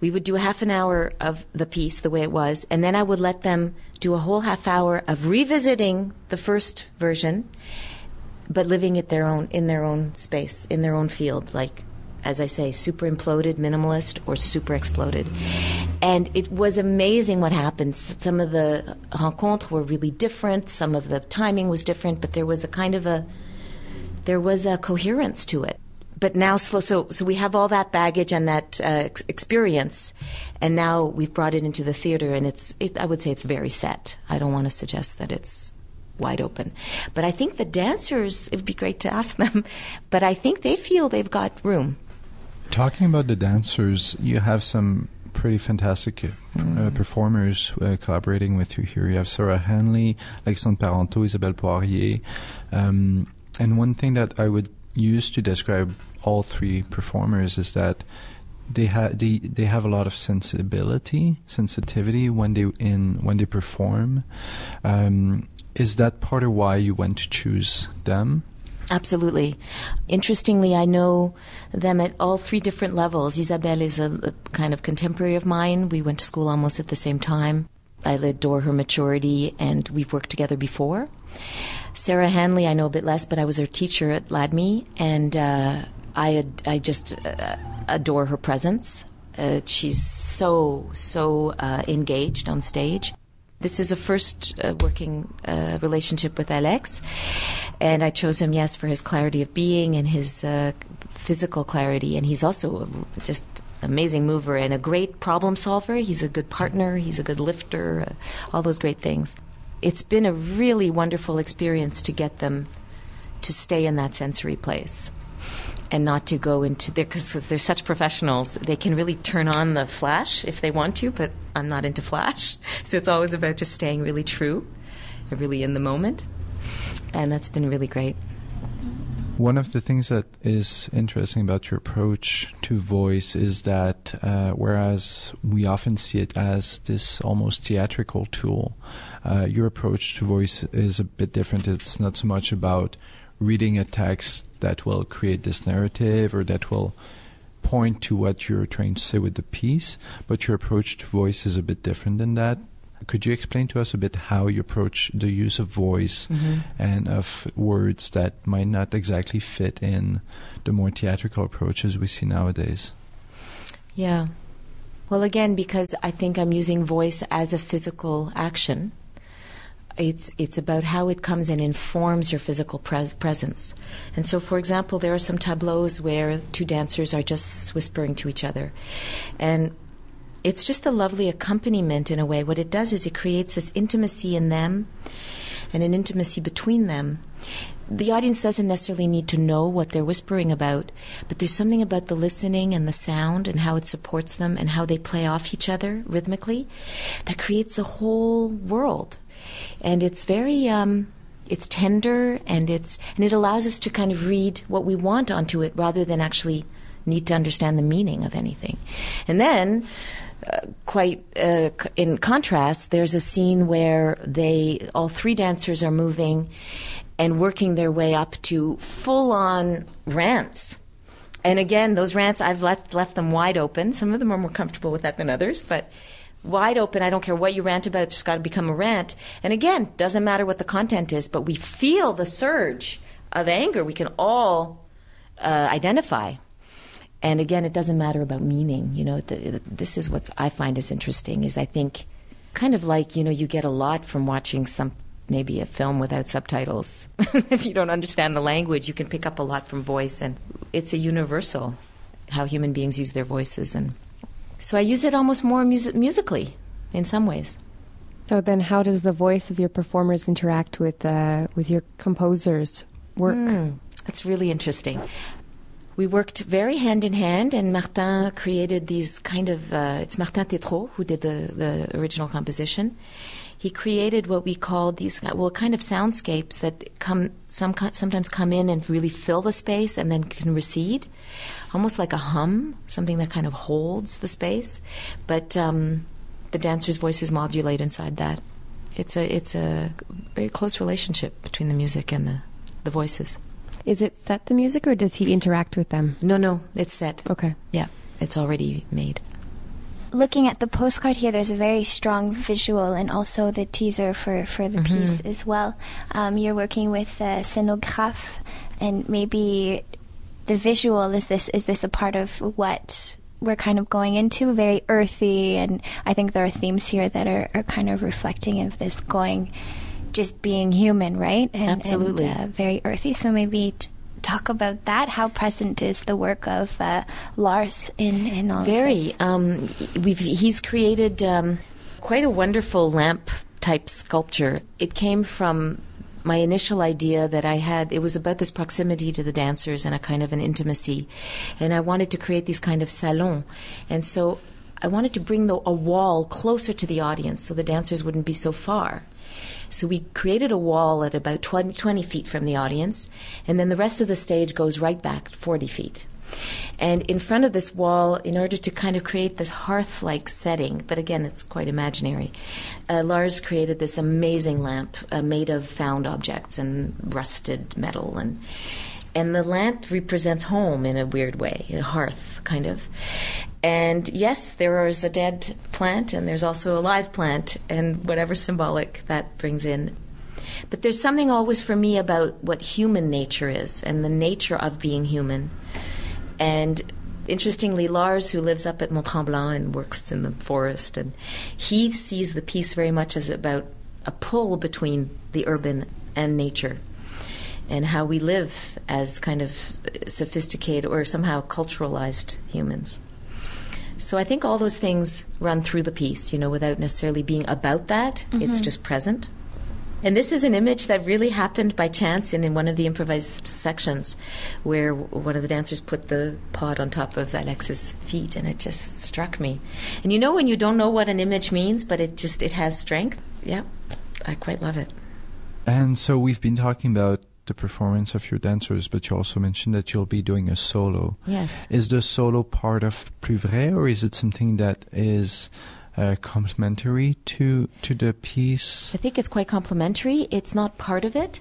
we would do a half an hour of the piece the way it was, and then I would let them do a whole half hour of revisiting the first version but living it their own in their own space, in their own field, like as I say, super imploded, minimalist, or super exploded. And it was amazing what happened. Some of the rencontres were really different. Some of the timing was different, but there was a kind of a there was a coherence to it. But now, slow, so so we have all that baggage and that uh, ex- experience, and now we've brought it into the theater, and it's it, I would say it's very set. I don't want to suggest that it's wide open. But I think the dancers, it would be great to ask them, but I think they feel they've got room. Talking about the dancers, you have some pretty fantastic uh, mm. performers uh, collaborating with you here. You have Sarah Hanley, Alexandre Parenteau, Isabelle Poirier. Um, and one thing that I would use to describe all three performers is that they have they they have a lot of sensibility, sensitivity when they in when they perform. Um, is that part of why you went to choose them? Absolutely. Interestingly, I know them at all three different levels. Isabelle is a, a, kind of contemporary of mine. We went to school almost at the same time. I adore her maturity, and we've worked together before. Sarah Hanley, I know a bit less, but I was her teacher at LADMI, and uh, I I just uh, adore her presence. Uh, she's so so uh, engaged on stage. This is a first uh, working uh, relationship with Alex, and I chose him, yes, for his clarity of being and his uh, physical clarity, and he's also a, just amazing mover and a great problem solver. He's a good partner. He's a good lifter. Uh, all those great things. It's been a really wonderful experience to get them to stay in that sensory place and not to go into there because they're such professionals. They can really turn on the flash if they want to, but I'm not into flash. So it's always about just staying really true, really in the moment. And that's been really great. One of the things that is interesting about your approach to voice is that uh, whereas we often see it as this almost theatrical tool, uh, your approach to voice is a bit different. It's not so much about reading a text that will create this narrative or that will point to what you're trying to say with the piece, but your approach to voice is a bit different than that. Could you explain to us a bit how you approach the use of voice Mm-hmm. and of words that might not exactly fit in the more theatrical approaches we see nowadays? Yeah. Well, again, because I think I'm using voice as a physical action. It's it's about how it comes and informs your physical pres- presence. And so, for example, there are some tableaux where two dancers are just whispering to each other, and it's just a lovely accompaniment in a way. What it does is it creates this intimacy in them, and an intimacy between them. The audience doesn't necessarily need to know what they're whispering about, but there's something about the listening and the sound and how it supports them and how they play off each other rhythmically that creates a whole world. And it's very um, it's tender and it's and it allows us to kind of read what we want onto it rather than actually need to understand the meaning of anything. And then uh, quite uh, in contrast, there's a scene where they all three dancers are moving and working their way up to full on rants. And again, those rants I've left left them wide open. Some of them are more comfortable with that than others, but wide open. I don't care what you rant about; it's just got to become a rant. And again, doesn't matter what the content is, but we feel the surge of anger. We can all uh, identify. And again, it doesn't matter about meaning. You know, the, this is what I find is interesting. Is I think kind of like you know you get a lot from watching some maybe a film without subtitles. if you don't understand the language, you can pick up a lot from voice, and it's a universal how human beings use their voices. And so I use it almost more mus- musically in some ways. So then, how does the voice of your performers interact with uh, with your composer's work? Mm, that's really interesting. We worked very hand in hand, and Martin created these kind of. Uh, it's Martin Tétrault who did the, the original composition. He created what we call these well, kind of soundscapes that come some sometimes come in and really fill the space and then can recede, almost like a hum, something that kind of holds the space, but um, the dancers' voices modulate inside that. It's a it's a very close relationship between the music and the the voices. Is it set the music, or does he interact with them? No, no, it's set. Okay. Yeah, it's already made. Looking at the postcard here, there's a very strong visual and also the teaser for, for the piece as well. Um, you're working with a scenographe, and maybe the visual is this is this a part of what we're kind of going into? Very earthy, and I think there are themes here that are, are kind of reflecting of this going, just being human, right? And, Absolutely. And, uh, very earthy. So maybe. T- Talk about that. How present is the work of uh, Lars in in all Very. Um, we've he's created um, quite a wonderful lamp type sculpture. It came from my initial idea that I had. It was about this proximity to the dancers and a kind of an intimacy, and I wanted to create these kind of salons, and so I wanted to bring the, a wall closer to the audience so the dancers wouldn't be so far. So we created a wall at about 20, 20 feet from the audience, and then the rest of the stage goes right back 40 feet. And in front of this wall, in order to kind of create this hearth like setting, but again, it's quite imaginary, uh, Lars created this amazing lamp uh, made of found objects and rusted metal. And, and the lamp represents home in a weird way, a hearth kind of. And yes, there is a dead plant, and there's also a live plant, and whatever symbolic that brings in. But there's something always for me about what human nature is and the nature of being human. And interestingly, Lars, who lives up at Mont Tremblant and works in the forest, and he sees the piece very much as about a pull between the urban and nature and how we live as kind of sophisticated or somehow culturalized humans. So I think all those things run through the piece, you know, without necessarily being about that. Mm-hmm. It's just present. And this is an image that really happened by chance in, in one of the improvised sections where one of the dancers put the pod on top of Alex's feet and it just struck me. And you know when you don't know what an image means, but it just it has strength? Yeah. I quite love it. And so we've been talking about the performance of your dancers, but you also mentioned that you'll be doing a solo. Yes. Is the solo part of Plus or is it something that is uh, complementary to to the piece? I think it's quite complementary. It's not part of it,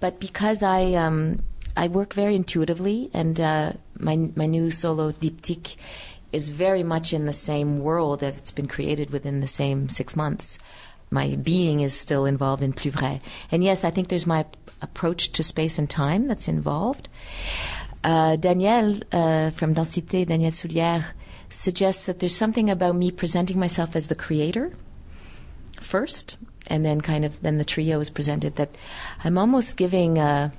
but because I um, I work very intuitively, and uh, my my new solo diptych is very much in the same world. It's been created within the same six months my being is still involved in plus vrai. And yes, I think there's my approach to space and time that's involved. Uh, Daniel uh, from Danse-Cité, Daniel Soulières, suggests that there's something about me presenting myself as the creator first, and then kind of then the trio is presented. That I'm almost giving. Uh,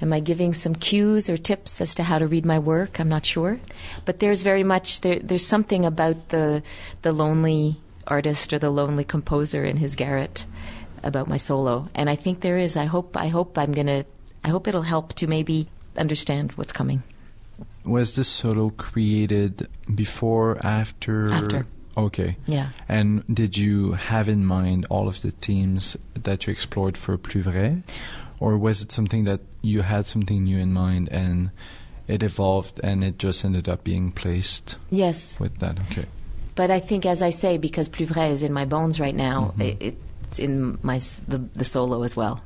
am I giving some cues or tips as to how to read my work? I'm not sure, but there's very much there, there's something about the the lonely artist or the lonely composer in his garret about my solo. And I think there is. I hope. I hope I'm gonna. I hope it'll help to maybe understand what's coming. Was this solo created before, after? After. Okay. Yeah. And did you have in mind all of the themes that you explored for Plus Vrai? Or was it something that you had something new in mind and it evolved and it just ended up being placed? Yes. With that, okay. But I think, as I say, because Plus Vrai is in my bones right now, Mhm. it, it's in my the, the solo as well.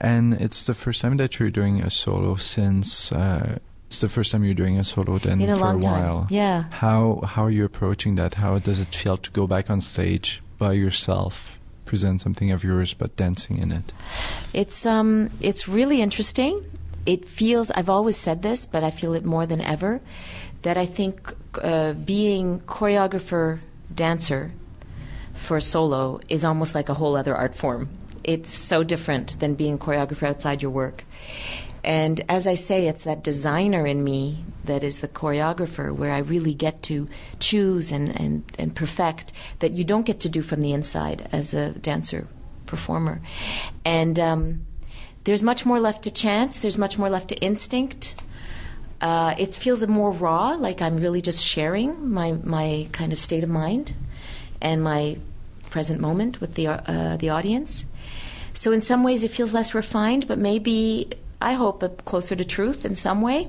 And it's the first time that you're doing a solo since uh, it's the first time you're doing a solo then in a for long a while. time. Yeah. How how are you approaching that? How does it feel to go back on stage by yourself, present something of yours but dancing in it? It's um it's really interesting. It feels I've always said this, but I feel it more than ever that I think uh, being choreographer dancer for solo is almost like a whole other art form. It's so different than being choreographer outside your work. And as I say, it's that designer in me that is the choreographer where I really get to choose and, and, and perfect that you don't get to do from the inside as a dancer performer. And um, there's much more left to chance, there's much more left to instinct. Uh, it feels more raw, like I'm really just sharing my, my kind of state of mind and my present moment with the, uh, the audience. So, in some ways, it feels less refined, but maybe I hope closer to truth in some way.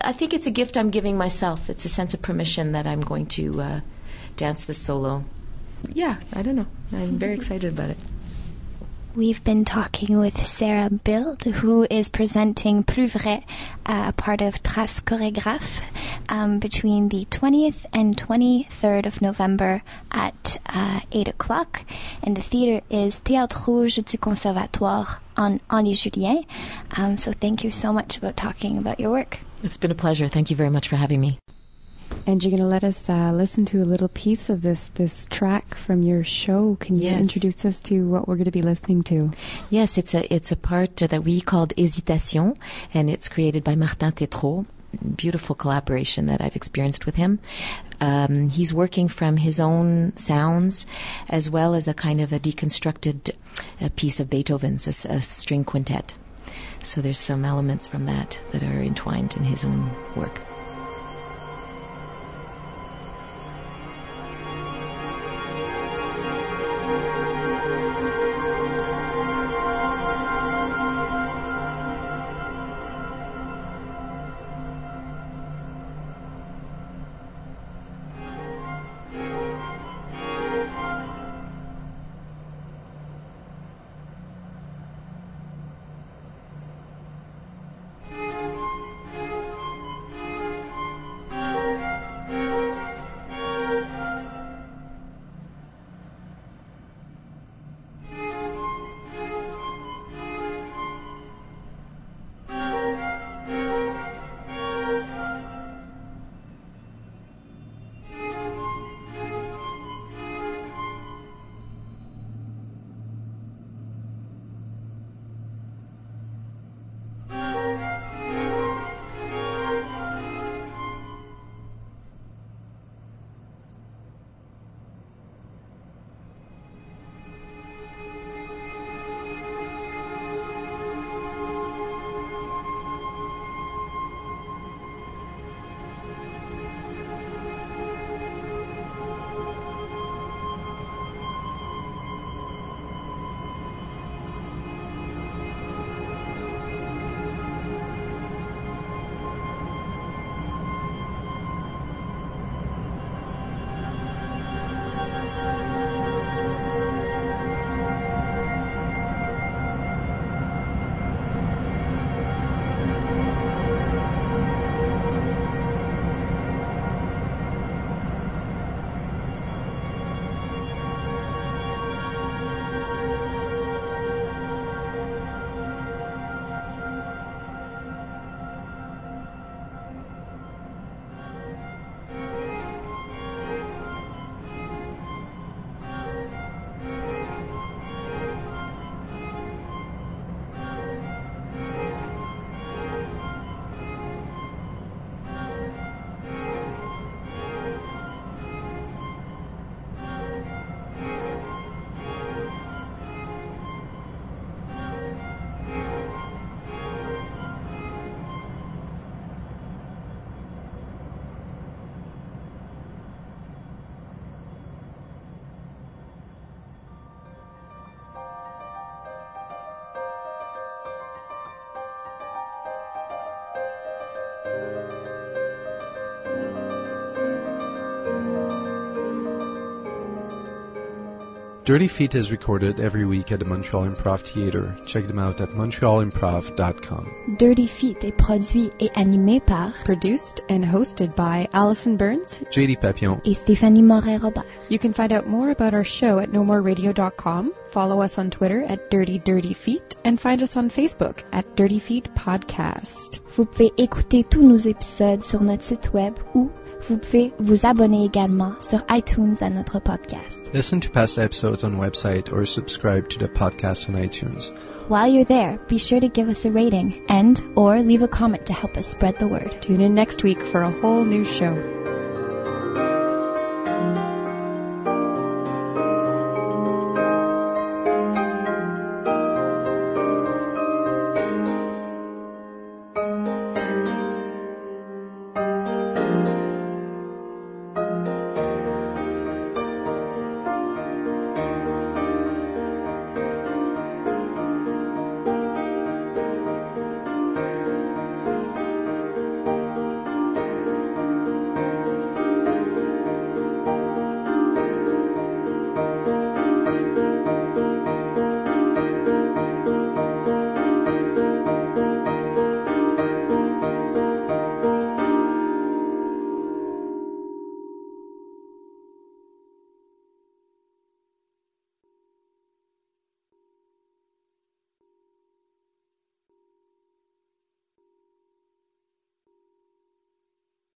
I think it's a gift I'm giving myself. It's a sense of permission that I'm going to uh, dance this solo. Yeah, I don't know. I'm very excited about it. We've been talking with Sarah Bild, who is presenting Plus Vrai, uh, a part of Trace Chorégraphe, um, between the 20th and 23rd of November at uh, 8 o'clock. And the theater is Théâtre Rouge du Conservatoire on Henri Julien. Um, so thank you so much about talking about your work. It's been a pleasure. Thank you very much for having me. And you're going to let us uh, listen to a little piece of this this track from your show. Can you Yes. introduce us to what we're going to be listening to? Yes, it's a it's a part that we called Hésitation, and it's created by Martin Tétrault. Beautiful collaboration that I've experienced with him. Um, he's working from his own sounds, as well as a kind of a deconstructed uh, piece of Beethoven's, a, a string quintet. So there's some elements from that that are entwined in his own work. Dirty Feet is recorded every week at the Montreal Improv Theatre. Check them out at montrealimprov.com. Dirty Feet est produit et animé par Produced and hosted by Allison Burns. JD Papillon. et Stéphanie Moret-Robert. You can find out more about our show at nomoreradio.com, follow us on Twitter at Dirty Dirty Feet, and find us on Facebook at Dirty Feet Podcast. Vous pouvez écouter tous nos épisodes sur notre site web ou vous pouvez vous abonner également sur iTunes à notre podcast. Listen to past episodes on website or subscribe to the podcast on iTunes. While you're there, be sure to give us a rating and or leave a comment to help us spread the word. Tune in next week for a whole new show.